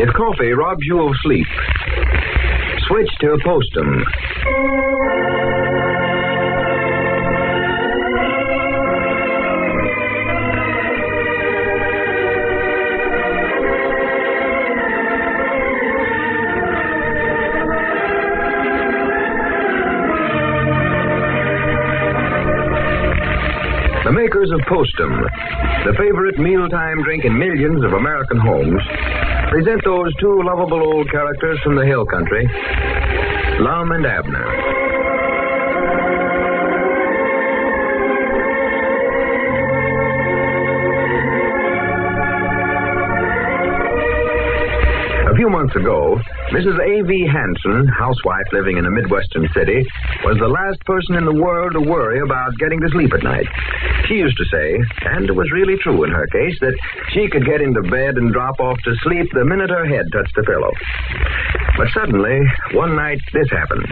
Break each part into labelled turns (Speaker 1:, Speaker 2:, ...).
Speaker 1: If coffee robs you of sleep, switch to Postum. The makers of Postum, the favorite mealtime drink in millions of American homes, present those two lovable old characters from the hill country, Lum and Abner. Few months ago, Mrs. A.V. Hanson, housewife living in a Midwestern city, was the last person in the world to worry about getting to sleep at night. She used to say, and it was really true in her case, that she could get into bed and drop off to sleep the minute her head touched the pillow. But suddenly, one night, this happened.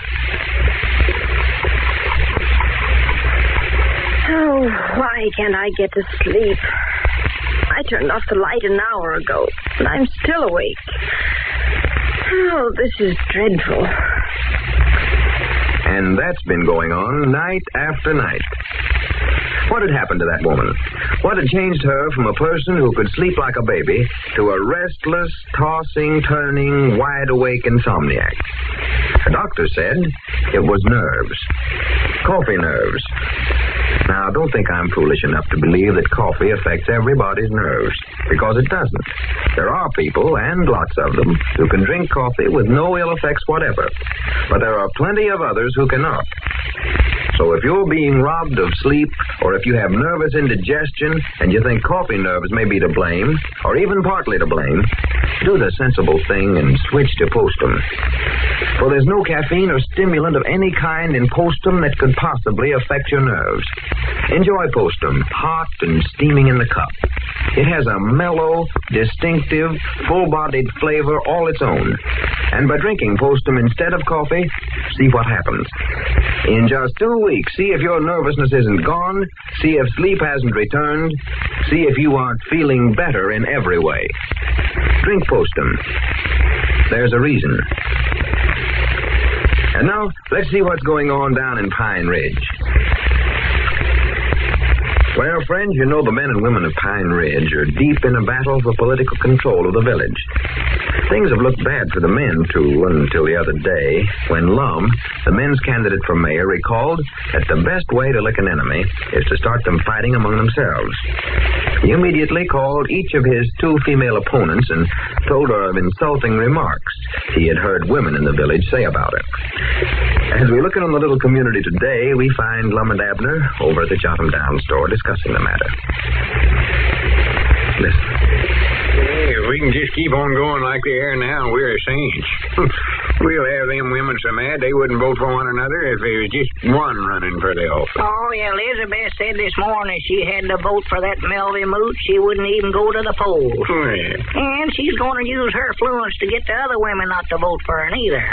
Speaker 2: Oh, why can't I get to sleep? I turned off the light an hour ago, and I'm still awake. Oh, this is dreadful.
Speaker 1: And that's been going on night after night. What had happened to that woman? What had changed her from a person who could sleep like a baby to a restless, tossing, turning, wide awake insomniac? The doctor said it was nerves. Coffee nerves. Now, don't think I'm foolish enough to believe that coffee affects everybody's nerves, because it doesn't. There are people, and lots of them, who can drink coffee with no ill effects whatever. But there are plenty of others who cannot. So if you're being robbed of sleep, or if you have nervous indigestion and you think coffee nerves may be to blame, or even partly to blame, do the sensible thing and switch to Postum. For there's no caffeine or stimulant of any kind in Postum that could possibly affect your nerves. Enjoy Postum, hot and steaming in the cup. It has a mellow, distinctive, full-bodied flavor all its own. And by drinking Postum instead of coffee, see what happens. In just two weeks, see if your nervousness isn't gone, see if sleep hasn't returned, see if you aren't feeling better in every way. Drink Postum. There's a reason. And now, let's see what's going on down in Pine Ridge. Well, friends, you know the men and women of Pine Ridge are deep in a battle for political control of the village. Things have looked bad for the men, too, until the other day, when Lum, the men's candidate for mayor, recalled that the best way to lick an enemy is to start them fighting among themselves. He immediately called each of his two female opponents and told her of insulting remarks he had heard women in the village say about her. As we look in on the little community today, we find Lum and Abner over at the Jot 'Em Down store discussing the matter. Listen.
Speaker 3: Hey, if we can just keep on going like they are now, we're a saints. we'll have them women so mad they wouldn't vote for one another if there was just one running for the office.
Speaker 4: Oh, yeah, Elizabeth said this morning she had to vote for that Melvy Moot. She wouldn't even go to the polls.
Speaker 3: Oh, yeah.
Speaker 4: And she's going to use her influence to get the other women not to vote for her neither.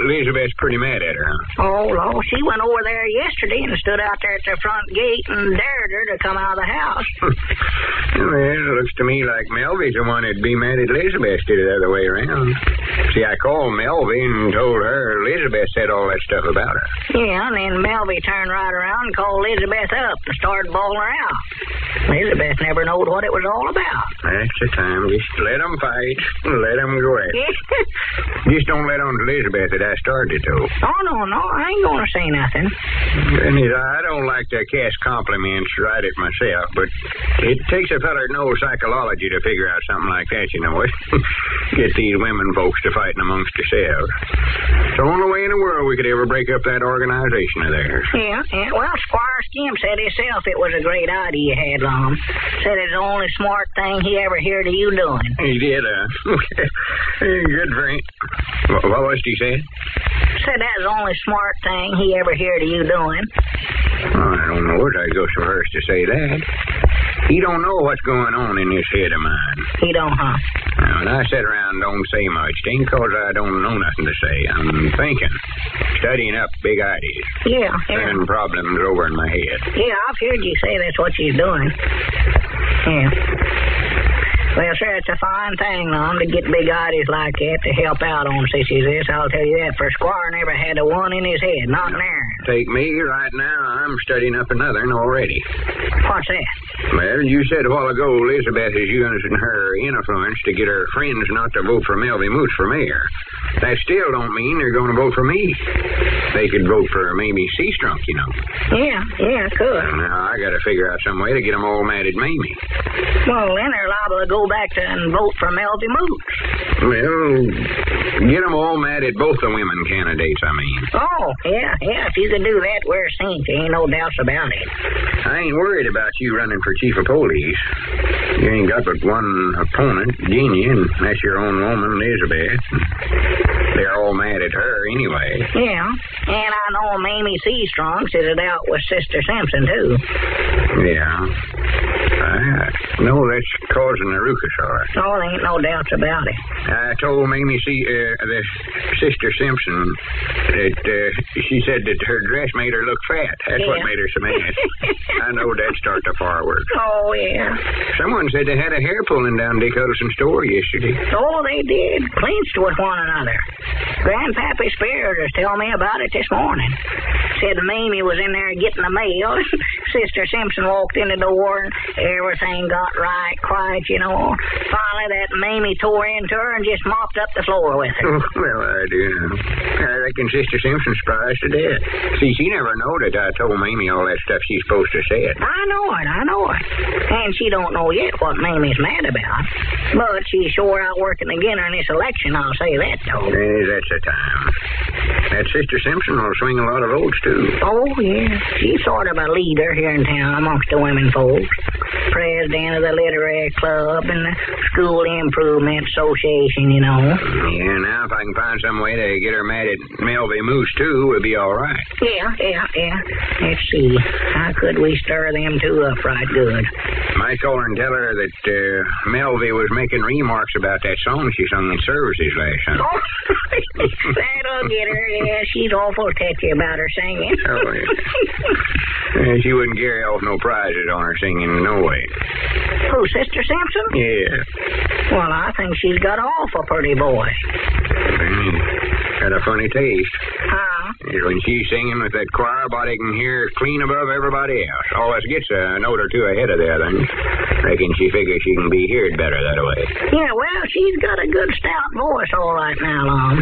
Speaker 3: Elizabeth's pretty mad at her, huh?
Speaker 4: Oh, Lord, she went over there yesterday and stood out there at the front gate and dared her to come out of the house.
Speaker 3: well, it looks to me like Melvy's the one that'd be mad at Elizabeth instead of the other way around. See, I called Melvy and told her Elizabeth said all that stuff about her.
Speaker 4: Yeah, and then Melvy turned right around and called Elizabeth up and started bawling her out. Elizabeth never knowed what it was all about.
Speaker 3: That's the time. Just let them fight. Let them go at it. Just don't let on to Elizabeth that I started to.
Speaker 4: oh, no, no, I ain't going to say nothing.
Speaker 3: And I don't like to cast compliments right at myself, but it takes a feller to know psychology to figure out something like that, you know. Get these women folks to fighting amongst themselves. It's the only way in the world we could ever break up that organization of theirs.
Speaker 4: Yeah, yeah. Well, Squire Skimp said himself it was a great idea you had, Lum. Said it's the only smart thing he ever heard of you doing.
Speaker 3: He did, uh. Good. Wha- What was he said?
Speaker 4: Said that was the only smart thing he ever heard of you doing.
Speaker 3: I don't know if I'd go so far to say that. He don't know what's going on in this head of mine.
Speaker 4: He don't, huh?
Speaker 3: Now, when I sit around and don't say much, it ain't 'cause I don't know nothing to say. I'm thinking, studying up big ideas,
Speaker 4: Yeah, yeah.
Speaker 3: turning problems over in my head.
Speaker 4: Yeah, I've heard you say that's what you're doing. Yeah. Well, sir, it's a fine thing, Lum, to get big ideas like that to help out on sissies this. I'll tell you that. For Squire never had a one in his head, not there.
Speaker 3: Take me right now. I'm studying up another one already.
Speaker 4: What's that?
Speaker 3: Well, you said a while ago Elizabeth is using her influence to get her friends not to vote for Melvy Moose for mayor. That still don't mean they're going to vote for me. They could vote for Mamie Seastrunk, you know.
Speaker 4: Yeah, yeah, could.
Speaker 3: Now, I got to figure out some way to get them all mad at Mamie.
Speaker 4: Well, then they're liable to go back to and vote for Melvy Moose.
Speaker 3: Well, get them all mad at both the women candidates, I mean.
Speaker 4: Oh, yeah, yeah. If you could do that, we're synced. Ain't no doubts about it.
Speaker 3: I ain't worried about you running for chief of police. You ain't got but one opponent, Jeannie, and that's your own woman, Elizabeth. They're all mad at her anyway.
Speaker 4: Yeah, and I know Mamie Seastrunk said it out with Sister Simpson, too.
Speaker 3: Yeah. I know that's causing the rookasaur.
Speaker 4: Oh, there ain't no doubts about it.
Speaker 3: I told Mamie see uh, the sister Simpson that uh, she said that her dress made her look fat. That's what made her so mad. I know that start the fireworks.
Speaker 4: Oh, yeah.
Speaker 3: Someone said they had a hair pulling down Dick Huddleston's store yesterday.
Speaker 4: Oh, they did. Clinched with one another. Grandpappy Spears was telling me about it this morning. Said Mamie was in there getting the mail. Sister Simpson walked in the door and everything got right, quiet, you know. Finally, that Mamie tore into her and just mopped up the floor with her.
Speaker 3: well, I do. I reckon Sister Simpson's surprised to death. See, she never know that I told Mamie all that stuff she's supposed to say.
Speaker 4: I know it, I know it. And she don't know yet what Mamie's mad about. But she's sure out working again in this election, I'll say that, though.
Speaker 3: Eh, that's the time. That Sister Simpson will swing a lot of votes, too.
Speaker 4: Oh, yeah. She's sort of a leader here in town amongst the women folks. President of the Literary Club and the School Improvement Association, you know.
Speaker 3: Yeah, now if I can find some way to get her mad at Melvy Moose, too, we'll be all right.
Speaker 4: Yeah, yeah, yeah. Let's see. How could we stir them two up right good?
Speaker 3: Might call her and tell her that uh, Melvy was making remarks about that song she sung in services last night.
Speaker 4: Oh, that'll get her. Yeah, she's awful touchy about her singing.
Speaker 3: Oh, yeah. She wouldn't carry off no prizes on her singing, no way.
Speaker 4: Who, Sister Simpson?
Speaker 3: Yeah.
Speaker 4: Well, I think she's got off a pretty boy.
Speaker 3: Mm, Got a funny taste.
Speaker 4: Huh?
Speaker 3: Is When she's singing with that choir, body can hear clean above everybody else. Always gets a note or two ahead of the others. Reckon she figures she can be heard better that way.
Speaker 4: Yeah, well, she's got a good stout voice all right now, Lum.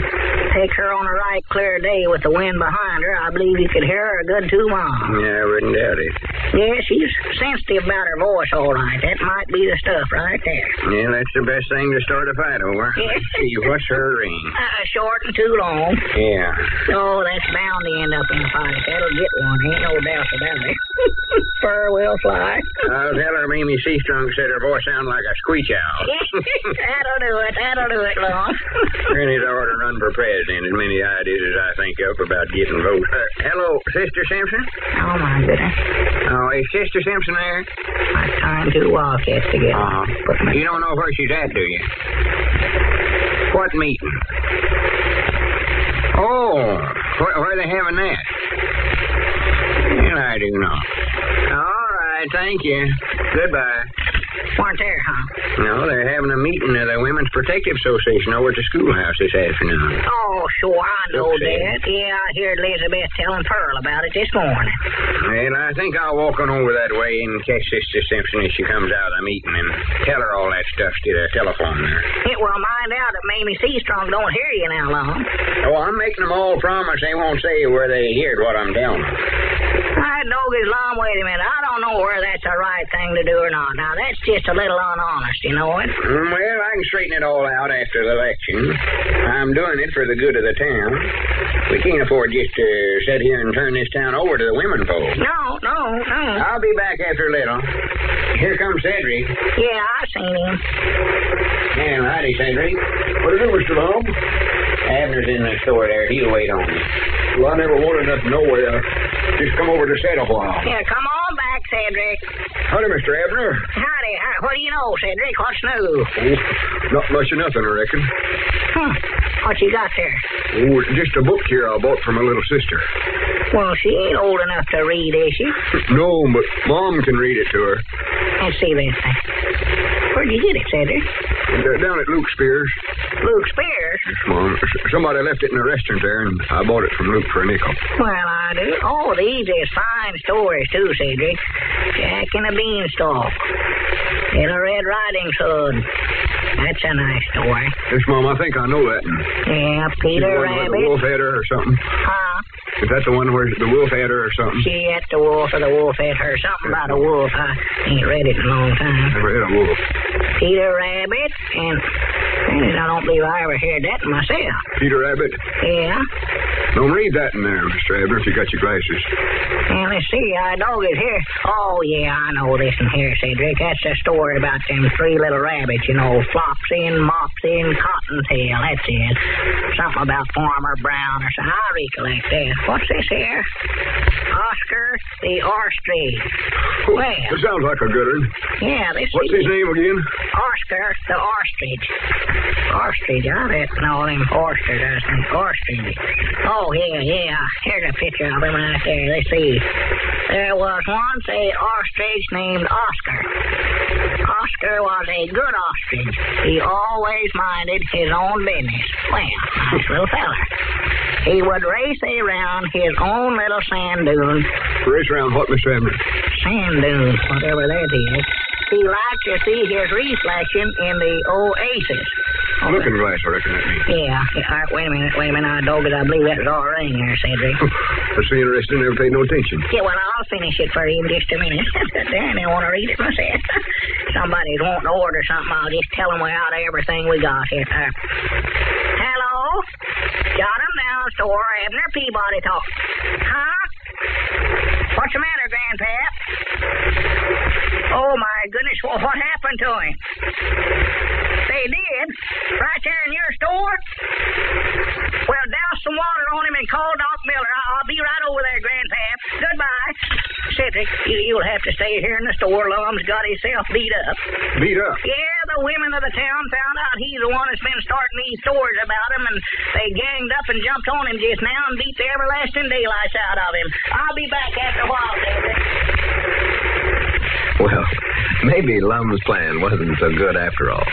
Speaker 4: Take her on a right clear day with the wind behind her, I believe you could hear her a good two miles.
Speaker 3: Yeah, I wouldn't doubt it.
Speaker 4: Yeah, she's sensitive about her voice, all right. That might be the stuff right there.
Speaker 3: Yeah, that's the best thing to start a fight over.
Speaker 4: Yeah.
Speaker 3: Let's see, what's her ring?
Speaker 4: Uh, short and too long.
Speaker 3: Yeah.
Speaker 4: Oh, that's bound to end up in a fight. That'll get one. Ain't no doubt about it. Fur will fly.
Speaker 3: I'll tell her Mamie Seastrunk said her voice sounded like a screech owl.
Speaker 4: That'll do it. That'll do it, Lum.
Speaker 3: Rennie's ought to run for president. As many ideas as I think of about getting votes. Uh, hello, Sister Simpson?
Speaker 4: Oh, my goodness.
Speaker 3: Oh, is Sister Simpson there?
Speaker 4: My time to wildcats together.
Speaker 3: Uh-huh.
Speaker 4: My
Speaker 3: You don't know where she's at, do you? What meeting? Oh, where, where are they having that? Well, I do know. All right, thank you. Goodbye.
Speaker 4: Weren't there, huh?
Speaker 3: No, they're having a meeting of the Women's Protective Association over at the schoolhouse this afternoon.
Speaker 4: Oh, sure, I know that. Yeah, I heard Elizabeth telling Pearl about it this morning.
Speaker 3: Well, I think I'll walk on over that way and catch Sister Simpson as she comes out of the meeting and tell her all that stuff to the telephone there.
Speaker 4: It will mind out that Mamie Seastrunk don't hear you now, Lum.
Speaker 3: Oh, I'm making them all promise they won't say where they heard what I'm telling them.
Speaker 4: I doggies, Lum, wait a minute. I don't know where that's the right thing to do or not. Now, that's just a little unhonest, you know it?
Speaker 3: Mm, Well, I can straighten it all out after the election. I'm doing it for the good of the town. We can't afford just to sit here and turn this town over to the women folk.
Speaker 4: No, no, no.
Speaker 3: I'll be back after a little. Here comes Cedric.
Speaker 4: Yeah, I seen him.
Speaker 3: Man, righty, Cedric. What do you do, Mr. Long? Abner's in the store there. He'll wait on me. Well, I never wanted nothing no way. I just come over to sit a while.
Speaker 4: Yeah, come on back, Cedric.
Speaker 3: Howdy, Mr. Abner.
Speaker 4: Howdy, how, uh, what do you know, Cedric? What's new?
Speaker 3: Oh, not much of nothing, I reckon.
Speaker 4: Huh. What you got there?
Speaker 3: Oh, just a book here I bought for my little sister.
Speaker 4: Well, she ain't old enough to read, is she?
Speaker 3: No, but Mom can read it to her.
Speaker 4: Let's see this thing. Where'd you get it, Cedric?
Speaker 3: Uh, down at Luke Spears.
Speaker 4: Luke Spears?
Speaker 3: Well, s- somebody left it in a restaurant there, and I bought it from Luke for a nickel.
Speaker 4: Well, I do. Oh, these is fine stories, too, Cedric. Jack and the Beanstalk. Little Red Riding Hood. That's a nice story.
Speaker 3: Yes, Mom, I think I know that.
Speaker 4: Yeah, Peter
Speaker 3: the the
Speaker 4: Rabbit.
Speaker 3: wolf had her or something. Is that the one where the wolf had her or something?
Speaker 4: She ate the wolf or the wolf ate her. Something about a wolf. I ain't read it in a long time.
Speaker 3: Never had a wolf.
Speaker 4: Peter Rabbit and... I don't believe I ever heard that myself.
Speaker 3: Peter Rabbit.
Speaker 4: Yeah?
Speaker 3: Don't read that in there, Mr. Abner, if you got your glasses.
Speaker 4: And let's see, our dog is here. Oh, yeah, I know this in here, Cedric. That's a story about them three little rabbits, you know, Flopsy and Mopsy and Cottontail. That's it. Something about Farmer Brown or something. I recollect that. What's this here? Oscar the Ostrich. Well,
Speaker 3: That sounds like a good one.
Speaker 4: yeah, this
Speaker 3: What's his name again?
Speaker 4: Oscar the Ostrich. Ostrich, I didn't know them. I think ostrich. Oh, yeah, yeah. Here's a picture of him right there. Let's see. There was once a ostrich named Oscar. Oscar was a good ostrich. He always minded his own business. Well, nice little feller. He would race around his own little sand dune
Speaker 3: Race around what, Mr. Abner?
Speaker 4: sand dunes, whatever that is. He liked to see his reflection in the oasis.
Speaker 3: Looking glass, I reckon that means.
Speaker 4: Yeah. yeah, all right, wait a minute, wait a minute. I dog it. I believe that was all ring there, Cedric.
Speaker 3: That's interesting. Never paid no attention.
Speaker 4: yeah, well, I'll finish it for you in just a minute. Darn, I want to read it myself. Somebody's wanting to order something. I'll just tell them we're out of everything we got here. Uh, hello? Got 'em now, store. Abner Peabody talk. Huh? What's the matter, Grandpap? Oh, my goodness. Well, what happened to him? They did? Right there in your store? Well, some water on him and call Doc Miller. I'll be right over there, Grandpap. Goodbye. Cedric, you, you'll have to stay here in the store. Lum's got himself beat up.
Speaker 3: Beat up.
Speaker 4: Yeah, the women of the town found out he's the one that's been starting these stories about him, and they ganged up and jumped on him just now and beat the everlasting daylights out of him. I'll be back after a while, Cedric.
Speaker 1: Well, maybe Lum's plan wasn't so good after all.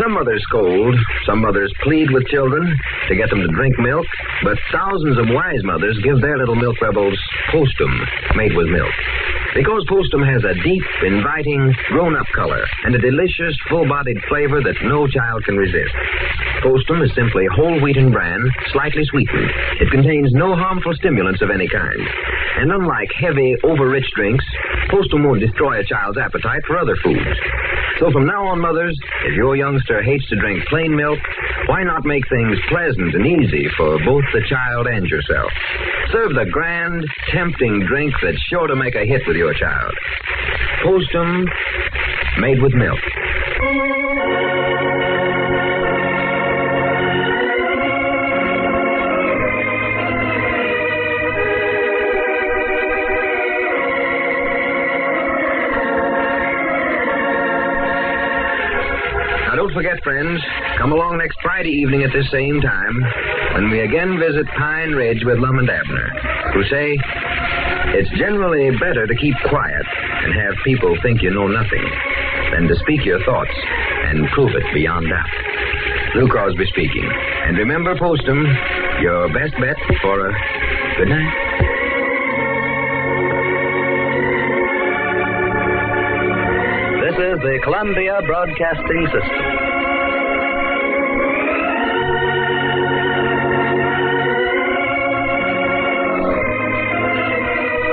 Speaker 1: Some mothers scold, some mothers plead with children to get them to drink milk, but thousands of wise mothers give their little milk rebels postum made with milk. Because postum has a deep, inviting, grown up color and a delicious, full bodied flavor that no child can resist. Postum is simply whole wheaten bran, slightly sweetened. It contains no harmful stimulants of any kind. And unlike heavy, over rich drinks, postum won't destroy a child's appetite for other foods. So from now on, mothers, if your youngster hates to drink plain milk, why not make things pleasant and easy for both the child and yourself? Serve the grand, tempting drink that's sure to make a hit with your child. Postum, made with milk. Friends, come along next Friday evening at this same time when we again visit Pine Ridge with Lum and Abner, who say it's generally better to keep quiet and have people think you know nothing than to speak your thoughts and prove it beyond doubt. Lou Crosby speaking. And remember, Postum, your best bet for a good night.
Speaker 5: This is the Columbia Broadcasting System.